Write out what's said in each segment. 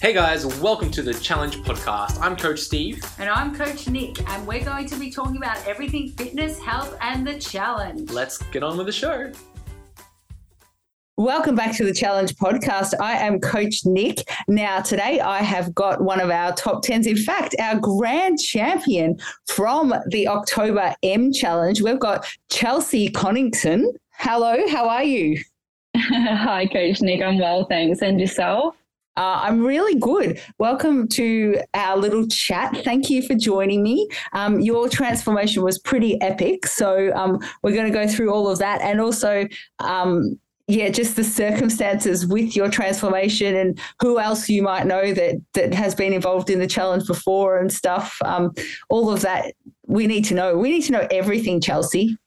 Hey guys, welcome to the Challenge Podcast. I'm Coach Steve. And I'm Coach Nic, and we're going to be talking about everything fitness, health, and the challenge. Let's get on with the show. Welcome back to the Challenge Podcast. I am Coach Nic. Now, today I have got one of our top 10s. In fact, our grand champion from the October M Challenge. We've got Chelsea Koningson. Hello, how are you? Hi, Coach Nic. I'm well, thanks. And yourself? Uh, I'm really good. Welcome to our little chat. Thank you for joining me. Um, your transformation was pretty epic. So um, we're going to go through all of that and also. Um, yeah, just the circumstances with your transformation and who else you might know that that has been involved in the challenge before and stuff. Um, all of that we need to know. We need to know everything, Chelsea.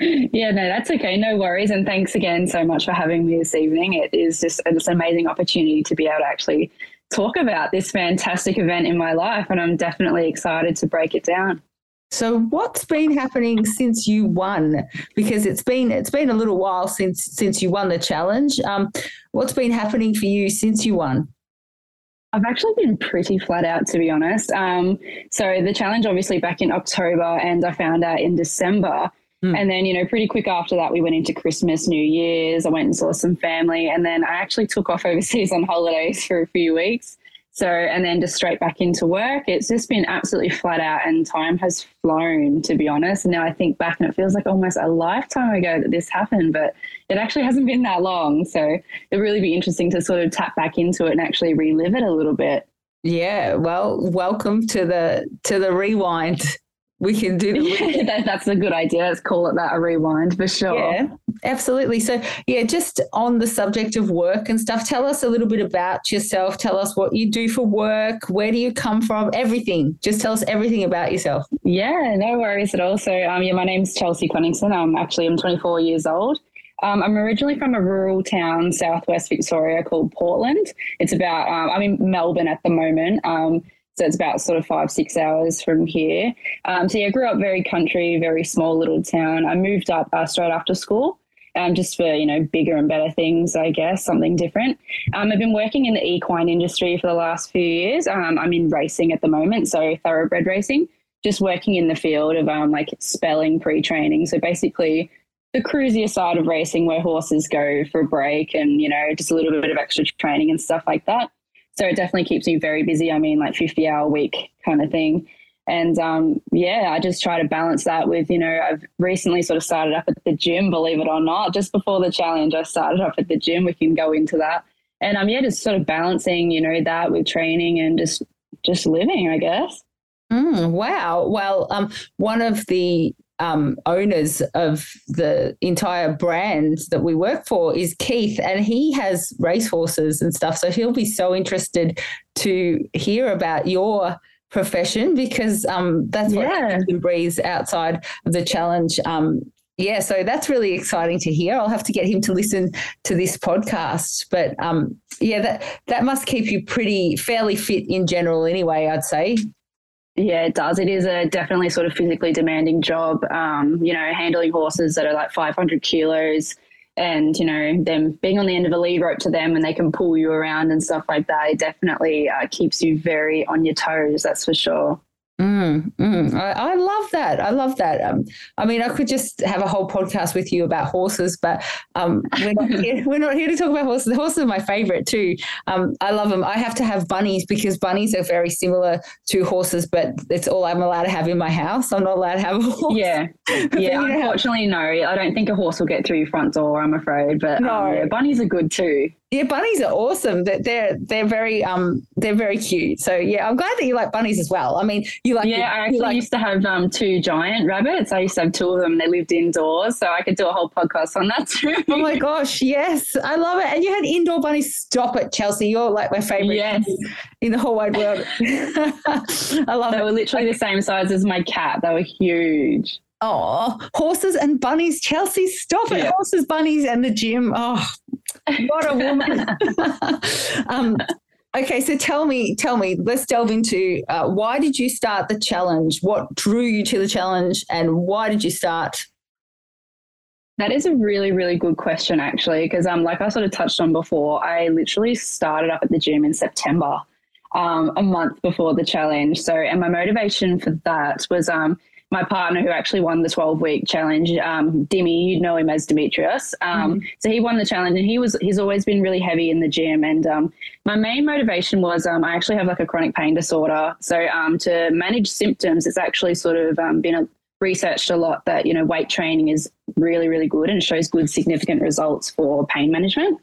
Yeah, no, that's okay. No worries. And thanks again so much for having me this evening. It is just an amazing opportunity to be able to actually talk about this fantastic event in my life. And I'm definitely excited to break it down. So what's been happening since you won? Because it's been it's been a little while since since you won the challenge. Um, what's been happening for you since you won? I've actually been pretty flat out, to be honest. Um, so the challenge, obviously, back in October, and I found out in December. Mm. And then, you know, pretty quick after that, we went into Christmas, New Year's. I went and saw some family. And then I actually took off overseas on holidays for a few weeks. So, and then just straight back into work. It's just been absolutely flat out, and time has flown, to be honest. And now I think back, and it feels like almost a lifetime ago that this happened, but it actually hasn't been that long. So, it'd really be interesting to sort of tap back into it and actually relive it a little bit. Yeah, well, welcome to the to the rewind we can do the that, that's a good idea. Let's call it that a rewind for sure. Yeah, absolutely. So, yeah, just on the subject of work and stuff, tell us a little bit about yourself. Tell us what you do for work. Where do you come from? Everything. Just tell us everything about yourself. Yeah, no worries at all. So, um, yeah, my name's Chelsea Koningson. I'm actually I'm 24 years old. Um, I'm originally from a rural town, southwest Victoria, called Portland. It's about um, I'm in Melbourne at the moment. Um, so it's about sort of five, six hours from here. Um, so yeah, I grew up very country, very small little town. I moved up uh, straight after school. Um, just for you know bigger and better things, I guess something different. Um, I've been working in the equine industry for the last few years. Um, I'm in racing at the moment, so thoroughbred racing. Just working in the field of um, like spelling pre-training. So basically, the cruisier side of racing, where horses go for a break and you know just a little bit of extra training and stuff like that. So it definitely keeps me very busy. I mean, like 50 hour week kind of thing. And um, yeah, I just try to balance that with, you know, I've recently sort of started up at the gym, believe it or not. Just before the challenge, I started up at the gym. We can go into that. And um, yeah, just sort of balancing, you know, that with training and just just living, I guess. Mm, wow. Well, um, one of the um, owners of the entire brand that we work for is Keith, and he has racehorses and stuff. So he'll be so interested to hear about your profession because um, that's what yeah. breathes outside of the challenge. Um, yeah, so that's really exciting to hear. I'll have to get him to listen to this podcast. But um, yeah, that that must keep you pretty fairly fit in general, anyway. I'd say. Yeah, it does. It is a definitely sort of physically demanding job. Um, you know, handling horses that are like 500 kilos and, you know, them being on the end of a lead rope to them and they can pull you around and stuff like that. It definitely uh, keeps you very on your toes, that's for sure. Mm, mm. I, I, love that. I love that. Um, I mean, I could just have a whole podcast with you about horses, but um, we're, not here, we're not here to talk about horses. Horses are my favorite too. Um, I love them. I have to have bunnies because bunnies are very similar to horses, but it's all I'm allowed to have in my house. I'm not allowed to have a horse. Yeah. Yeah. unfortunately, no. I don't think a horse will get through your front door, I'm afraid. But no. Um, yeah, bunnies are good too. Yeah, bunnies are awesome. They're, they're they're very um they're very cute. So yeah, I'm glad that you like bunnies as well. I mean, you like yeah. I actually like, used to have um two giant rabbits. I used to have two of them. They lived indoors, so I could do a whole podcast on that too. oh my gosh, yes, I love it. And you had indoor bunnies. Stop it, Chelsea. You're like my favorite. Yes. in the whole wide world. I love they it. They were literally the same size as my cat. They were huge. Oh, horses and bunnies, Chelsea, stop it. Yeah. Horses, bunnies, and the gym. Oh, what a woman. um, okay, so tell me, tell me, let's delve into uh, why did you start the challenge? What drew you to the challenge, and why did you start? That is a really, really good question, actually, because um, like I sort of touched on before, I literally started up at the gym in September, um, a month before the challenge. So, and my motivation for that was um, my partner who actually won the 12 week challenge, um, Dimmy, you know him as Demetrius. Um, mm-hmm. So he won the challenge and he was, he's always been really heavy in the gym. And um, my main motivation was um, I actually have like a chronic pain disorder. So um, to manage symptoms, it's actually sort of um, been a, researched a lot that you know weight training is really really good and shows good significant results for pain management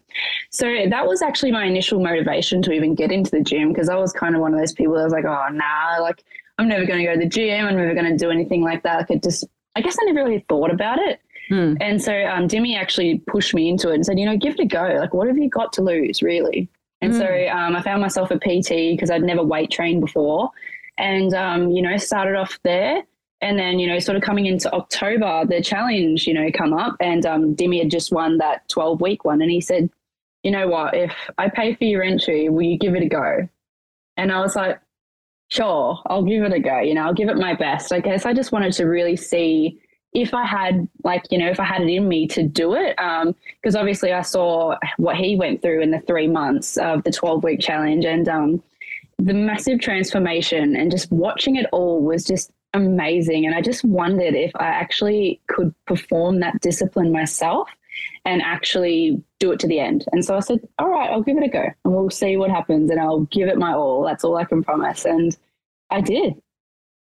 so that was actually my initial motivation to even get into the gym because i was kind of one of those people that was like oh nah like i'm never going to go to the gym. I'm never going to do anything like that. Like it just i guess i never really thought about it. Hmm. and so um, Dimmy actually pushed me into it and said you know give it a go. Like what have you got to lose really? And so hmm. um, i found myself a pt because i'd never weight trained before. And um, you know started off there. And then, you know, sort of coming into October, the challenge, you know, come up. And um, Dimmy had just won that 12 week one. And he said, you know what, if I pay for your entry, will you give it a go? And I was like, sure, I'll give it a go. You know, I'll give it my best. I guess I just wanted to really see if I had, like, you know, if I had it in me to do it. Because um, obviously I saw what he went through in the three months of the 12 week challenge and um, the massive transformation and just watching it all was just amazing. And I just wondered if I actually could perform that discipline myself and actually do it to the end. And so I said, all right, I'll give it a go and we'll see what happens and I'll give it my all. That's all I can promise. And I did.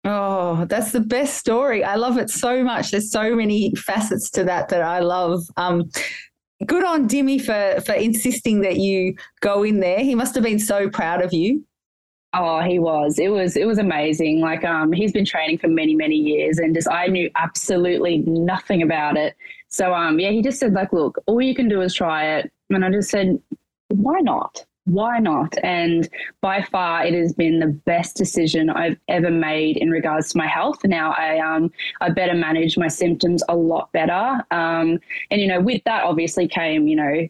Oh, that's the best story. I love it so much. There's so many facets to that that I love. Um, good on Dimmy for for insisting that you go in there. He must have been so proud of you. Oh, he was. It was it was amazing. Like um he's been training for many, many years and just I knew absolutely nothing about it. So um yeah, he just said like, look, all you can do is try it. And I just said, why not? Why not? And by far it has been the best decision I've ever made in regards to my health. Now I um I better manage my symptoms a lot better. Um and you know, with that obviously came, you know,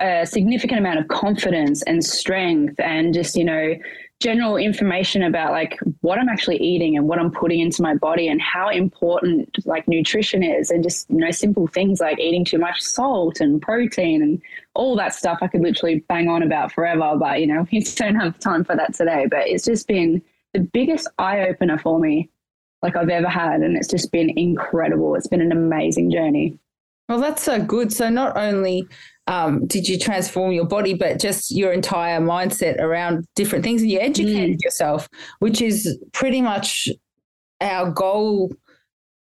a significant amount of confidence and strength and just, you know, general information about like what I'm actually eating and what I'm putting into my body and how important like nutrition is and just you know simple things like eating too much salt and protein and all that stuff I could literally bang on about forever but you know we don't have time for that today. But it's just been the biggest eye opener for me like I've ever had and it's just been incredible. It's been an amazing journey well that's so good so not only um, did you transform your body, but just your entire mindset around different things, and you educated mm. yourself, which is pretty much our goal.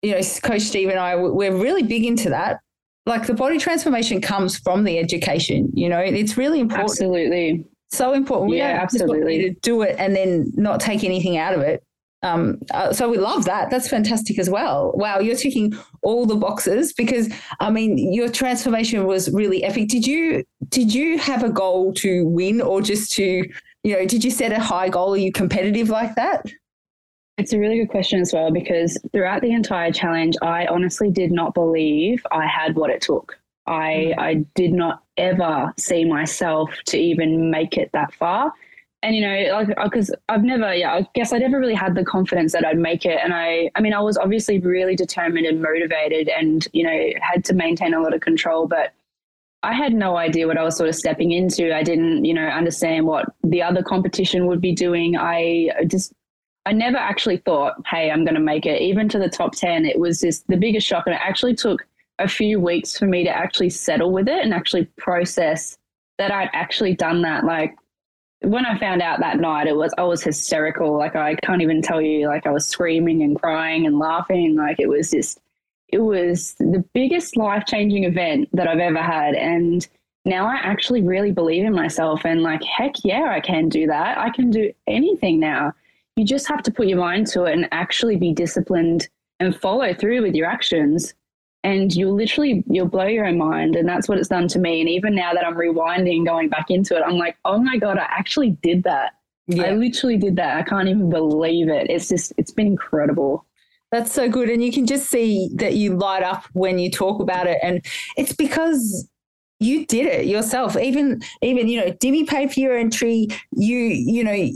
You know, Coach Steve and I, we're really big into that. Like the body transformation comes from the education. You know, it's really important. Absolutely, so important. We yeah, absolutely. to do it and then not take anything out of it. Um, uh, so we love that. That's fantastic as well. Wow, you're ticking all the boxes because I mean your transformation was really epic. Did you did you have a goal to win or just to you know did you set a high goal? Are you competitive like that? It's a really good question as well because throughout the entire challenge, I honestly did not believe I had what it took. I mm. I did not ever see myself to even make it that far and you know because i've never yeah i guess i never really had the confidence that i'd make it. And i i mean i was obviously really determined and motivated and you know had to maintain a lot of control but i had no idea what i was sort of stepping into. I didn't you know understand what the other competition would be doing. I just i never actually thought hey i'm going to make it. Even to the top 10 it was just the biggest shock. And it actually took a few weeks for me to actually settle with it and actually process that i'd actually done that like when I found out that night, it was I was hysterical. Like I can't even tell you. Like I was screaming and crying and laughing. Like it was just, it was the biggest life changing event that I've ever had. And now I actually really believe in myself. And like, heck yeah, I can do that. I can do anything now. You just have to put your mind to it and actually be disciplined and follow through with your actions and you'll literally you'll blow your own mind and that's what it's done to me. And even now that i'm rewinding going back into it i'm like oh my god i actually did that. Yeah. i literally did that. I can't even believe it. It's just it's been incredible. That's so good. And you can just see that you light up when you talk about it. And it's because you did it yourself. Even even you know dimmy paid for your entry you you know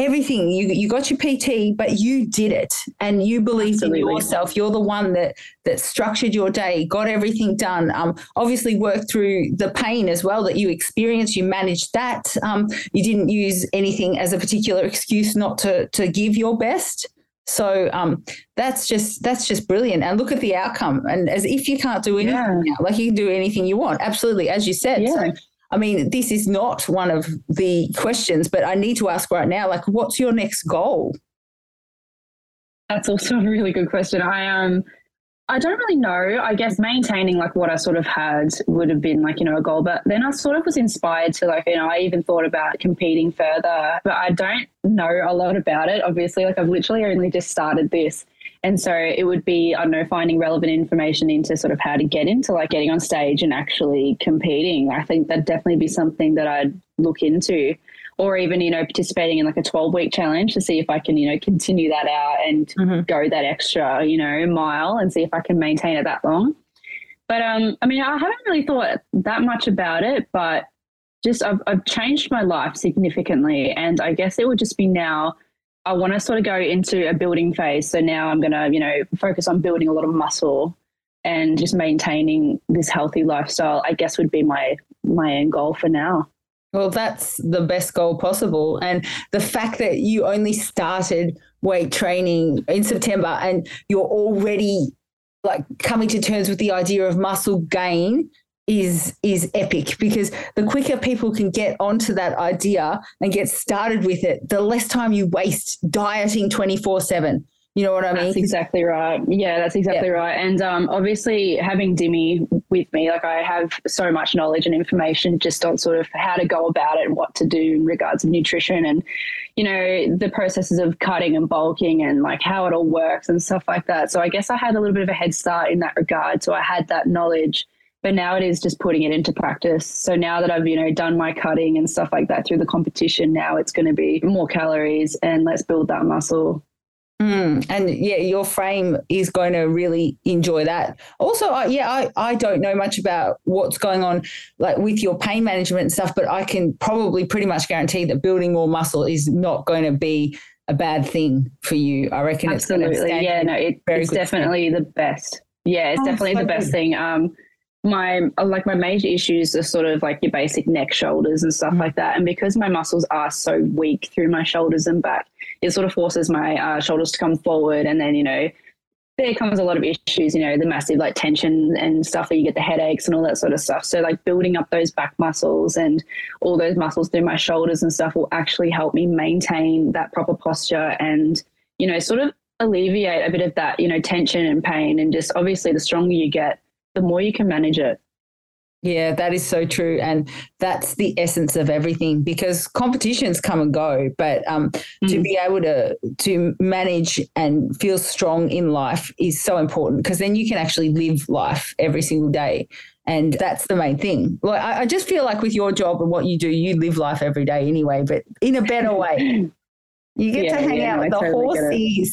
everything. You you got your PT, but you did it, and you believed Absolutely. in yourself. You're the one that that structured your day, got everything done. Um, obviously worked through the pain as well that you experienced. You managed that. Um, you didn't use anything as a particular excuse not to to give your best. So um, that's just that's just brilliant. And look at the outcome. And as if you can't do anything, Yeah. now, like you can do anything you want. Absolutely, as you said. So, Yeah. I mean, this is not one of the questions, but I need to ask right now. Like, what's your next goal? That's also a really good question. I um I don't really know. I guess maintaining like what I sort of had would have been like, you know, a goal. But then I sort of was inspired to like, you know, I even thought about competing further, but I don't know a lot about it. Obviously, like I've literally only just started this. And so it would be, I don't know, finding relevant information into sort of how to get into like getting on stage and actually competing. I think that'd definitely be something that I'd look into or even you know participating in like a 12 week challenge to see if i can you know continue that out and Mhm. go that extra you know mile and see if i can maintain it that long but um i mean i haven't really thought that much about it but just i've, I've changed my life significantly and i guess it would just be now i want to sort of go into a building phase so now i'm going to you know focus on building a lot of muscle and just maintaining this healthy lifestyle i guess would be my my end goal for now Well, that's the best goal possible. And the fact that you only started weight training in September and you're already like coming to terms with the idea of muscle gain is is epic because the quicker people can get onto that idea and get started with it, the less time you waste dieting 24/7. You know what I mean? That's exactly right. Yeah, that's exactly right. And um, obviously, having Dimmy with me, like I have so much knowledge and information just on sort of how to go about it and what to do in regards of nutrition and, you know, the processes of cutting and bulking and like how it all works and stuff like that. So I guess I had a little bit of a head start in that regard. So I had that knowledge. But now it is just putting it into practice. So now that I've, you know, done my cutting and stuff like that through the competition, now it's going to be more calories and let's build that muscle. Mm, and yeah, your frame is going to really enjoy that. Also, I, yeah, I, I don't know much about what's going on like with your pain management and stuff, but I can probably pretty much guarantee that building more muscle is not going to be a bad thing for you. I reckon it's going to Absolutely. Yeah, no, it, it's definitely the best. Yeah, it's Oh, definitely so the best good. thing. Um, my like my major issues are sort of like your basic neck, shoulders, and stuff Mm. like that. And because my muscles are so weak through my shoulders and back, it sort of forces my uh, shoulders to come forward, and then you know there comes a lot of issues. You know, the massive like tension and stuff that you get the headaches and all that sort of stuff. So like building up those back muscles and all those muscles through my shoulders and stuff will actually help me maintain that proper posture and you know sort of alleviate a bit of that you know tension and pain and just obviously the stronger you get the more you can manage it Yeah, that is so true. And that's the essence of everything because competitions come and go, but um, to Mm. be able to to manage and feel strong in life is so important because then you can actually live life every single day. And that's the main thing. Like I, I just feel like with your job and what you do, you live life every day anyway, but in a better way. You get Yeah, to hang yeah, out with I the totally horsies.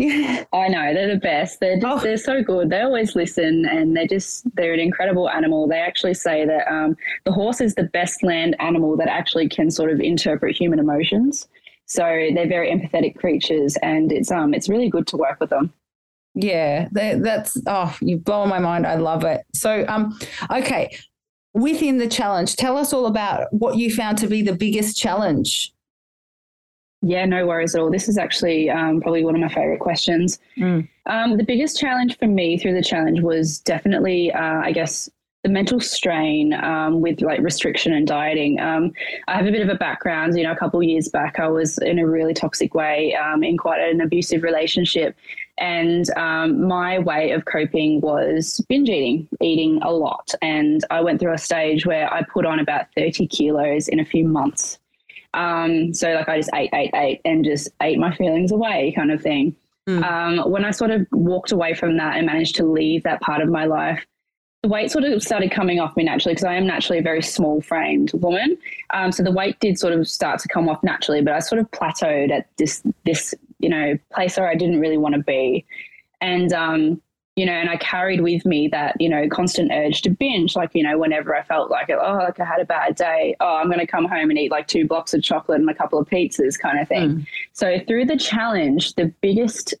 Yeah. i know they're the best they're just, Oh. they're so good they always listen and they're just they're an incredible animal they actually say that um, the horse is the best land animal that actually can sort of interpret human emotions so they're very empathetic creatures and it's um it's really good to work with them Yeah, that, that's oh, you've blown my mind. I love it. So, um, okay, within the challenge, tell us all about what you found to be the biggest challenge. Yeah, no worries at all. This is actually um, probably one of my favorite questions. Mm. Um, the biggest challenge for me through the challenge was definitely, uh, I guess, the mental strain um, with like restriction and dieting. Um, I have a bit of a background. You know, a couple of years back, I was in a really toxic way um, in quite an abusive relationship. And um, my way of coping was binge eating, eating a lot. And I went through a stage where I put on about 30 kilos in a few months. Um, so like I just ate, ate, ate, and just ate my feelings away, kind of thing. Mm. Um, when I sort of walked away from that and managed to leave that part of my life, the weight sort of started coming off me naturally because I am naturally a very small framed woman. Um, so the weight did sort of start to come off naturally, but I sort of plateaued at this this you know place where I didn't really want to be. And um, you know, and I carried with me that, you know, constant urge to binge. Like, you know, whenever I felt like, oh, like I had a bad day, oh, I'm going to come home and eat like two blocks of chocolate and a couple of pizzas kind of thing. Mm. So through the challenge, the biggest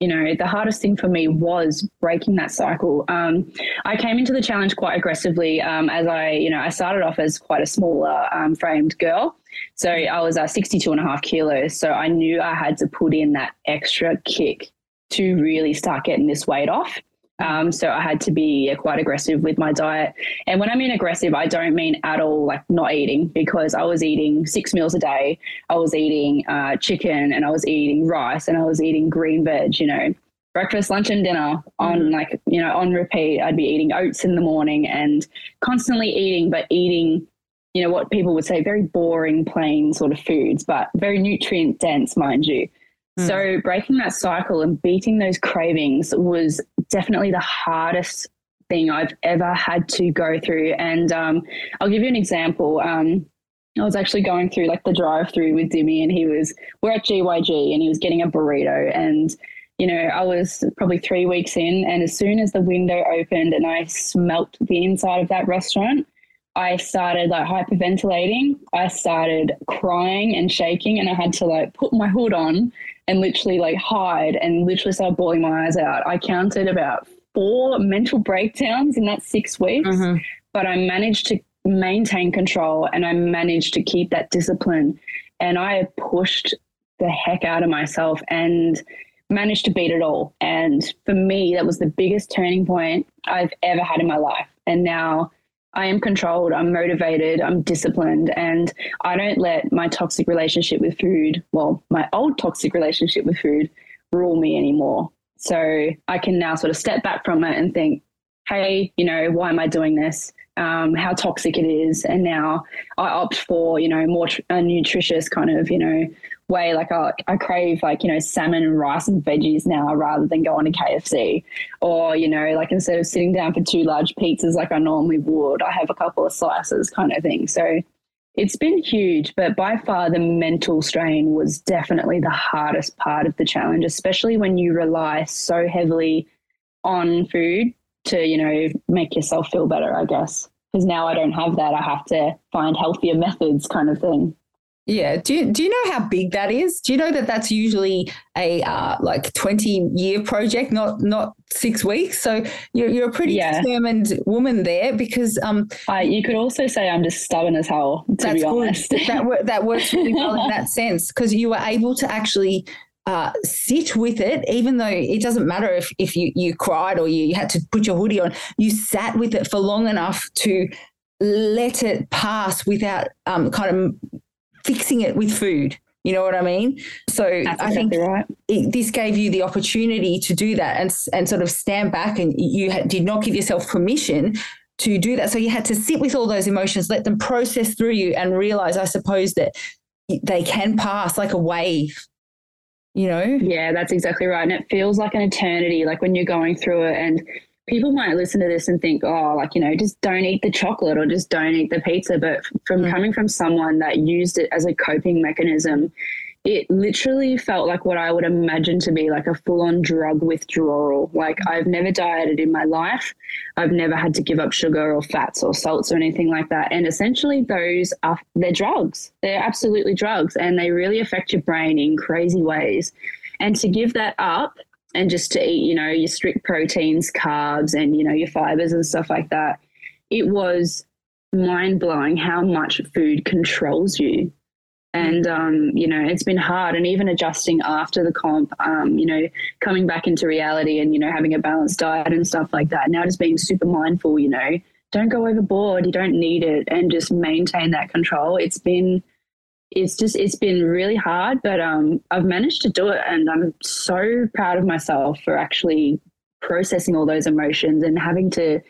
you know, the hardest thing for me was breaking that cycle. Um, I came into the challenge quite aggressively um, as I, you know, I started off as quite a smaller um, framed girl. So I was uh, 62 and a half kilos. So I knew I had to put in that extra kick to really start getting this weight off. Um, so I had to be quite aggressive with my diet. And when I mean aggressive, I don't mean at all like not eating because I was eating six meals a day. I was eating uh, chicken and I was eating rice and I was eating green veg, you know, breakfast, lunch, and dinner on mm-hmm. like, you know, on repeat. I'd be eating oats in the morning and constantly eating, but eating, you know, what people would say very boring, plain sort of foods, but very nutrient dense, mind you. Mm. So breaking that cycle and beating those cravings was definitely the hardest thing I've ever had to go through. And um, I'll give you an example. Um, I was actually going through like the drive through with Dimmy and he was, we're at GYG and he was getting a burrito. And, you know, I was probably three weeks in. And as soon as the window opened and I smelt the inside of that restaurant, I started like hyperventilating. I started crying and shaking, and I had to like put my hood on and literally like hide and literally start bawling my eyes out. I counted about four mental breakdowns in that six weeks, mm-hmm. but I managed to maintain control and I managed to keep that discipline. And I pushed the heck out of myself and managed to beat it all. And for me, that was the biggest turning point I've ever had in my life. And now I am controlled, I'm motivated, I'm disciplined, and I don't let my toxic relationship with food, well, my old toxic relationship with food, rule me anymore. So I can now sort of step back from it and think, hey, you know, why am I doing this? Um, how toxic it is. And now I opt for, you know, more tr- nutritious kind of, you know, way. Like I, I crave like, you know, salmon and rice and veggies now rather than going to KFC. Or, you know, like instead of sitting down for two large pizzas like I normally would, I have a couple of slices kind of thing. So it's been huge, but by far the mental strain was definitely the hardest part of the challenge, especially when you rely so heavily on food to, you know, make yourself feel better, I guess. Because now I don't have that. I have to find healthier methods kind of thing. Yeah. Do you, do you know how big that is? Do you know that that's usually a uh, like 20 year project, not not six weeks? So you're, you're a pretty yeah. determined woman there because. Um, uh, you could also say I'm just stubborn as hell, to that's be honest. Good. that, that works really well in that sense because you were able to actually uh, sit with it, even though it doesn't matter if, if you, you cried or you, you had to put your hoodie on, you sat with it for long enough to let it pass without um, kind of fixing it with food. You know what I mean? So That's I think right. it, this gave you the opportunity to do that and and sort of stand back, and you had, did not give yourself permission to do that. So you had to sit with all those emotions, let them process through you, and realize, I suppose, that they can pass like a wave. You know? Yeah, that's exactly right. And it feels like an eternity, like when you're going through it and people might listen to this and think, oh, like, you know, just don't eat the chocolate or just don't eat the pizza. But from mm. coming from someone that used it as a coping mechanism, it literally felt like what I would imagine to be like a full on drug withdrawal. Like, I've never dieted in my life. I've never had to give up sugar or fats or salts or anything like that. And essentially, those are they're drugs. They're absolutely drugs and they really affect your brain in crazy ways. And to give that up and just to eat, you know, your strict proteins, carbs, and, you know, your fibers and stuff like that, it was mind blowing how much food controls you. And, um, you know, it's been hard. And even adjusting after the comp, um, you know, coming back into reality and, you know, having a balanced diet and stuff like that. Now just being super mindful, you know, don't go overboard. You don't need it and just maintain that control. It's been, it's just it's been really hard, but um, I've managed to do it, and I'm so proud of myself for actually processing all those emotions and having to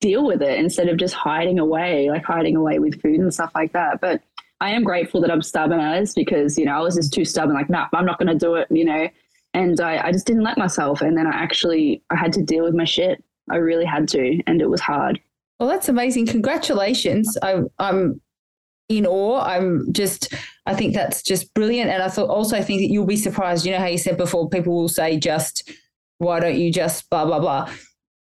deal with it instead of just hiding away, like hiding away with food and stuff like that. But I am grateful that I'm stubborn as because you know I was just too stubborn, like nah, I'm not going to do it, you know, and I, I just didn't let myself, and then I actually I had to deal with my shit. I really had to, and it was hard. Well, that's amazing. Congratulations. I, I'm in awe. I'm just, I think that's just brilliant. And I thought also I think that you'll be surprised. You know how you said before, people will say just why don't you just blah blah blah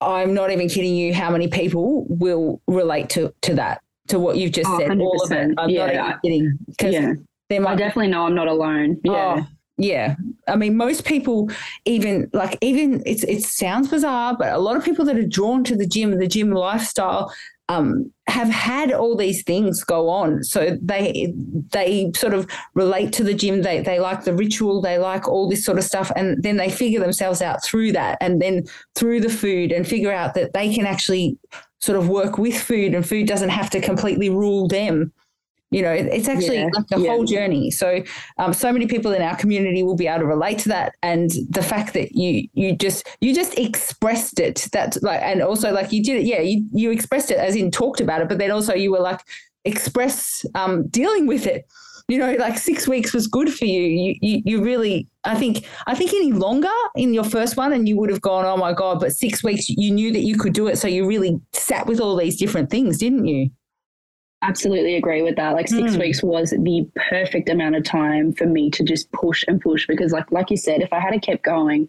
i'm not even kidding you how many people will relate to to that to what you've just Oh, said all of it i'm Yeah. not even kidding Yeah. there I might be definitely know I'm not alone. Yeah. Oh, yeah. I mean, most people even like even it's it sounds bizarre, but a lot of people that are drawn to the gym, the gym lifestyle, um, have had all these things go on. So they they sort of relate to the gym. They they like the ritual, they like all this sort of stuff. And then they figure themselves out through that and then through the food and figure out that they can actually sort of work with food and food doesn't have to completely rule them. You know, it's actually Yeah, like a yeah. whole journey. So um, so many people in our community will be able to relate to that and the fact that you you just you just expressed it that like and also like you did it yeah you, you expressed it as in talked about it but then also you were like express um, dealing with it you know like six weeks was good for you. you you you really i think i think any longer in your first one and you would have gone oh my god but six weeks you knew that you could do it so you really sat with all these different things didn't you Absolutely agree with that. Like six Mm. weeks was the perfect amount of time for me to just push and push because like like you said, if I had kept going,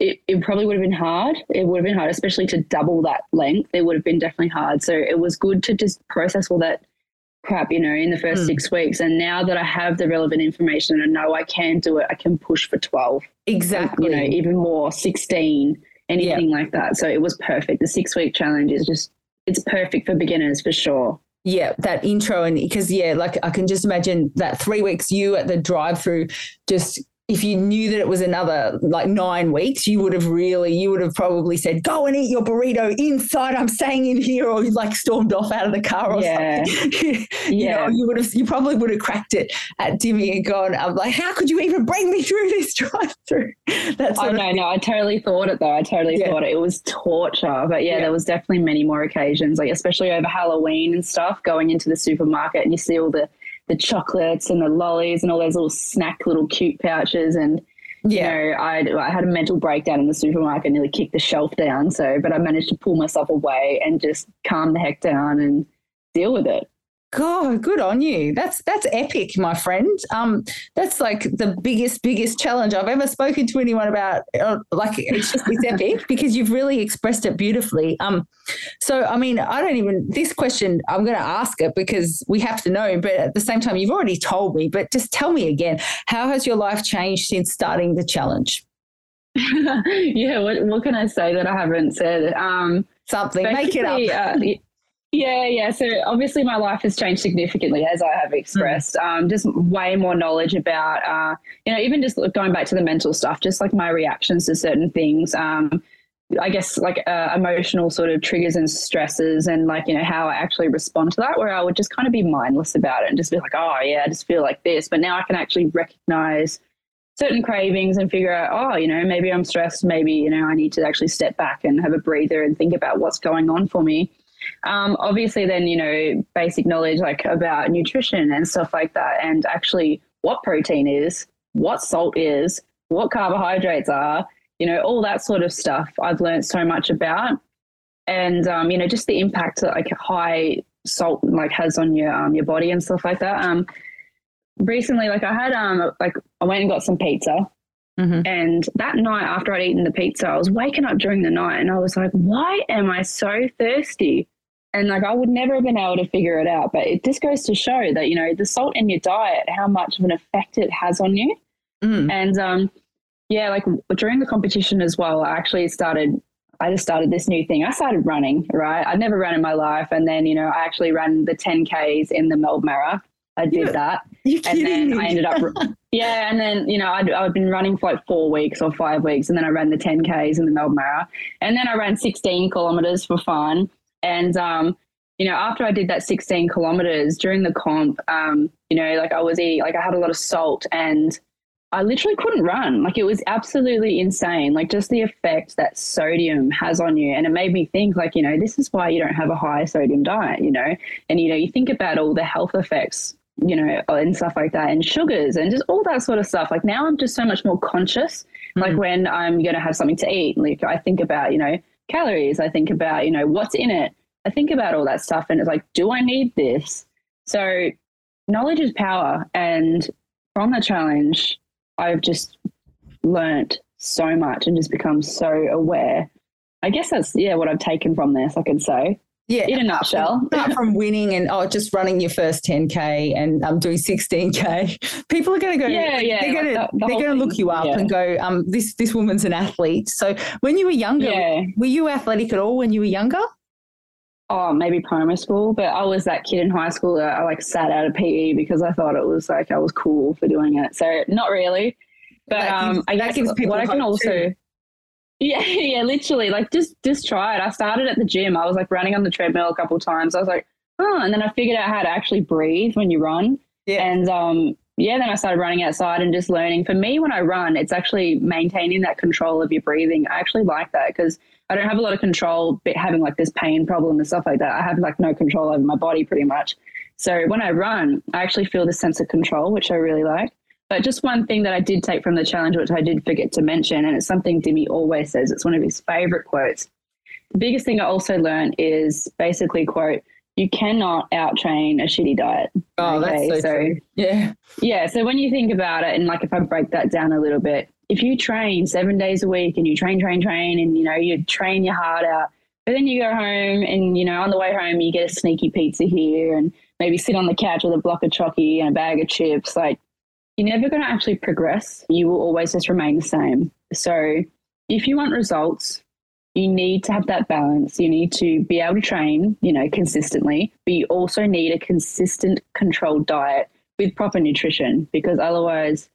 it, it probably would have been hard. It would have been hard, especially to double that length. It would have been definitely hard. So it was good to just process all that crap, you know, in the first Mm. six weeks. And now that I have the relevant information and I know I can do it, I can push for 12, exactly you know, even more, 16, anything like that. So it was perfect. The six week challenge is just, it's perfect for beginners for sure. Yeah that intro and because yeah like i can just imagine that three weeks you at the drive through just if you knew that it was another like nine weeks you would have really you would have probably said go and eat your burrito inside i'm staying in here or you like stormed off out of the car or Yeah. something you Yeah. know you would have you probably would have cracked it at Dimmy and gone i'm like how could you even bring me through this drive through that's Oh no, no, I totally thought it though. I totally Yeah. thought it. It was torture. But yeah, Yeah. there was definitely many more occasions, like especially over Halloween and stuff, going into the supermarket and you see all the the chocolates and the lollies and all those little snack little cute pouches and yeah you know, I I had a mental breakdown in the supermarket, nearly kicked the shelf down. So, but I managed to pull myself away and just calm the heck down and deal with it. God, good on you. That's that's epic, my friend. Um, that's like the biggest, biggest challenge I've ever spoken to anyone about. Uh, like it's just it's epic because you've really expressed it beautifully. Um, so I mean, I don't even this question. I'm going to ask it because we have to know, but at the same time, you've already told me. But just tell me again, how has your life changed since starting the challenge? yeah, what what can I say that I haven't said? Um, Something, make it up. Uh, yeah, yeah. So obviously, my life has changed significantly, as I have expressed. Um, just way more knowledge about, uh, you know, even just going back to the mental stuff, just like my reactions to certain things. Um, I guess like uh, emotional sort of triggers and stresses, and like you know how I actually respond to that. Where I would just kind of be mindless about it and just be like, oh yeah, I just feel like this. But now I can actually recognize certain cravings and figure out, oh, you know, maybe I'm stressed. Maybe, you know, I need to actually step back and have a breather and think about what's going on for me. Um, obviously, then, you know, basic knowledge like about nutrition and stuff like that, and actually what protein is, what salt is, what carbohydrates are, you know, all that sort of stuff I've learned so much about. And, um, you know, just the impact that like high salt like has on your um, your body and stuff like that. Um, recently, like I had um like I went and got some pizza, Mhm. and that night after I'd eaten the pizza, I was waking up during the night and I was like, why am I so thirsty? And like I would never have been able to figure it out, but it just goes to show that you know the salt in your diet, how much of an effect it has on you. Mm. And um, yeah, like during the competition as well, I actually started. I just started this new thing. I started running, right? I'd never run in my life, and then you know I actually ran the 10ks in the Melbourne Mara. I did Yeah. that, and then? I ended up, yeah, and then you know I'd, I'd been running for like four weeks or five weeks, and then I ran the 10ks in the Melbourne Mara, and then I ran 16 kilometers for fun, and um, you know after I did that 16 kilometers during the comp, um, you know like I was eating, like I had a lot of salt and. I literally couldn't run. Like it was absolutely insane. Like just the effect that sodium has on you. And it made me think, like, you know, this is why you don't have a high sodium diet, you know? And, you know, you think about all the health effects, you know, and stuff like that, and sugars and just all that sort of stuff. Like now I'm just so much more conscious. Like Mhm. when I'm going to have something to eat, like I think about, you know, calories. I think about, you know, what's in it. I think about all that stuff. And it's like, do I need this? So knowledge is power. And from the challenge, I've just learnt so much and just become so aware. I guess that's yeah what I've taken from this. I could say Yeah. in a nutshell. Apart from winning and oh, just running your first 10k and um, doing 16k, people are going to go. Yeah, yeah, They're going like to the- the they're going to look you up yeah. and go, um, this this woman's an athlete. So when you were younger, Yeah. were you athletic at all when you were younger? oh, maybe primary school, but I was that kid in high school that I like sat out of PE because I thought it was like I was cool for doing it. So not really, but That gives- um, I that guess gives people what I can also. too. Yeah, yeah, literally. Like just just try it. I started at the gym. I was like running on the treadmill a couple times. I was like, oh, and then I figured out how to actually breathe when you run. Yeah. And um, yeah, then I started running outside and just learning. For me, when I run, it's actually maintaining that control of your breathing. I actually like that because I don't have a lot of control, but having like this pain problem and stuff like that. I have like no control over my body pretty much. So when I run, I actually feel this sense of control, which I really like. But just one thing that I did take from the challenge, which I did forget to mention, and it's something Dimmy always says, it's one of his favorite quotes. The biggest thing I also learned is basically, quote, you cannot out train a shitty diet. Oh, Okay, that's so, so- true. Yeah. Yeah. So when you think about it, and like if I break that down a little bit, if you train seven days a week and you train, train, train, and you know, you train your heart out, but then you go home and, you know, on the way home, you get a sneaky pizza here and maybe sit on the couch with a block of chocky and a bag of chips. Like, you're never going to actually progress. You will always just remain the same. So if you want results, you need to have that balance. You need to be able to train, you know, consistently, but you also need a consistent, controlled diet with proper nutrition because otherwise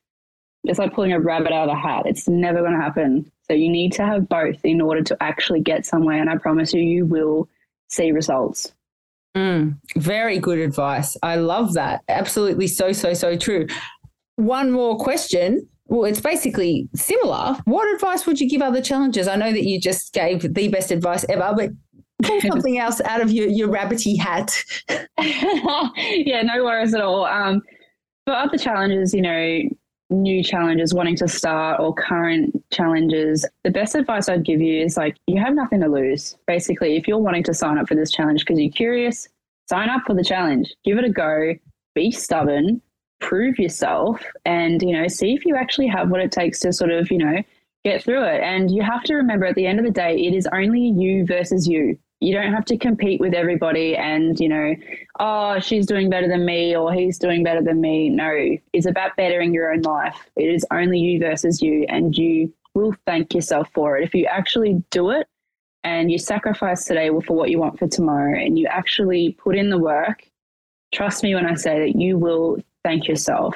it's like pulling a rabbit out of a hat. It's never going to happen. So you need to have both in order to actually get somewhere. And I promise you, you will see results. Mm, very good advice. I love that. Absolutely so, so, so true. One more question. Well, it's basically similar. What advice would you give other challengers? I know that you just gave the best advice ever, but pull something else out of your, your rabbity hat. yeah, no worries at all. Um, for other challenges, you know, new challenges wanting to start or current challenges, the best advice I'd give you is like, you have nothing to lose. Basically, if you're wanting to sign up for this challenge because you're curious, sign up for the challenge, give it a go, be stubborn, prove yourself, and, you know, see if you actually have what it takes to sort of, you know, get through it. And you have to remember at the end of the day, it is only you versus you. You don't have to compete with everybody and, you know, oh, she's doing better than me or he's doing better than me. No, it's about bettering your own life. It is only you versus you, and you will thank yourself for it. If you actually do it and you sacrifice today for what you want for tomorrow and you actually put in the work, trust me when I say that you will thank yourself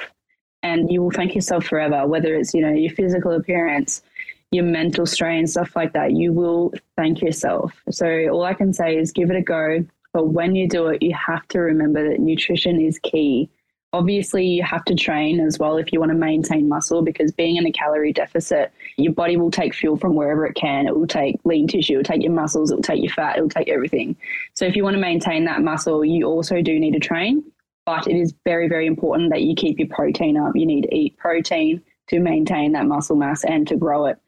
and you will thank yourself forever, whether it's, you know, your physical appearance, your mental strain, stuff like that. You will thank yourself. So all I can say is give it a go. But when you do it, you have to remember that nutrition is key. Obviously, you have to train as well if you want to maintain muscle because being in a calorie deficit, your body will take fuel from wherever it can. It will take lean tissue, it will take your muscles, it will take your fat, it will take everything. So, if you want to maintain that muscle, you also do need to train. But it is very, very important that you keep your protein up. You need to eat protein to maintain that muscle mass and to grow it.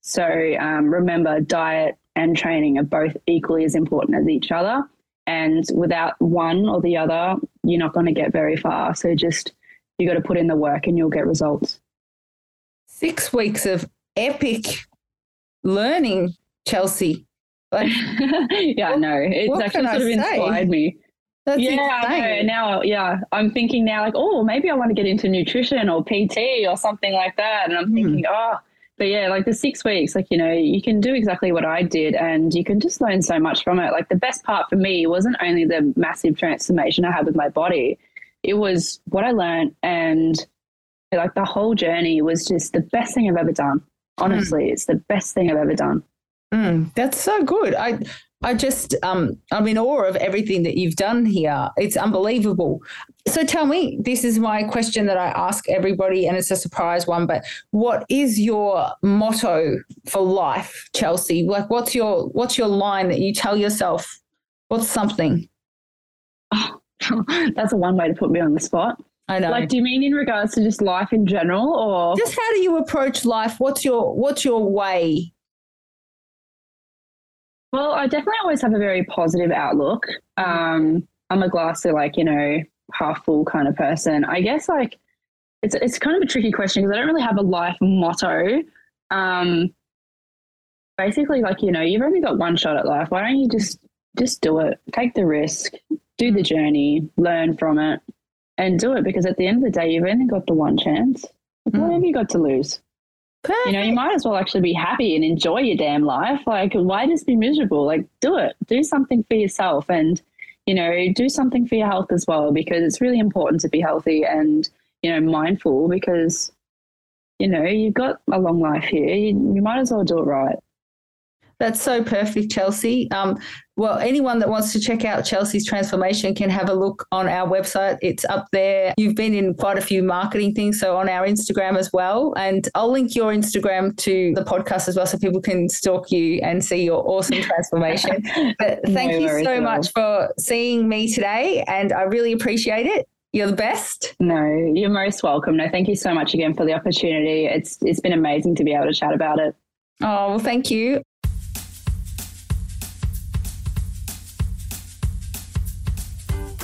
So, um, remember, diet and training are both equally as important as each other. And without one or the other, you're not going to get very far. So just you got to put in the work and you'll get results. Six weeks of epic learning, Chelsea. Like, yeah, no, it's actually I sort of say? inspired me. That's yeah, I know. Now, yeah, I'm thinking now, like, oh, maybe I want to get into nutrition or PT or something like that. And I'm Hmm. thinking, oh, but yeah, like the six weeks, like, you know, you can do exactly what I did and you can just learn so much from it. Like, the best part for me wasn't only the massive transformation I had with my body, it was what I learned. And like, the whole journey was just the best thing I've ever done. Honestly, it's the best thing I've ever done. Mm, that's so good. I I just um I'm in awe of everything that you've done here. It's unbelievable. So tell me, this is my question that I ask everybody, and it's a surprise one. But what is your motto for life, Chelsea? Like, what's your what's your line that you tell yourself? What's something? That's a one way to put me on the spot. I know. Like, do you mean in regards to just life in general or? just how do you approach life? What's your what's your way? Well, I definitely always have a very positive outlook. Um, I'm a glass of like, you know, half full kind of person. I guess like it's it's kind of a tricky question because I don't really have a life motto. um, basically like you know you've only got one shot at life. Why don't you just just do it? Take the risk, do the journey, learn from it, and do it because at the end of the day, you've only got the one chance. What Mm. have you got to lose? Perfect. You know, you might as well actually be happy and enjoy your damn life. Like, why just be miserable? Like, do it. Do something for yourself and, you know, do something for your health as well because it's really important to be healthy and, you know, mindful because, you know, you've got a long life here. You, you might as well do it right. That's so perfect, Chelsea. Um, well, anyone that wants to check out Chelsea's transformation can have a look on our website. It's up there. You've been in quite a few marketing things, so on our Instagram as well. And I'll link your Instagram to the podcast as well so people can stalk you and see your awesome transformation. But thank No you so much for seeing me today, and I really appreciate it. You're the best. No, you're most welcome. No, thank you so much again for the opportunity. It's it's been amazing to be able to chat about it. Oh, well, thank you.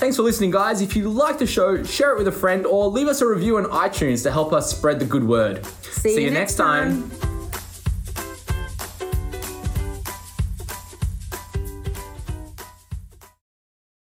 Thanks for listening, guys. If you like the show, share it with a friend or leave us a review on iTunes to help us spread the good word. See, you next time.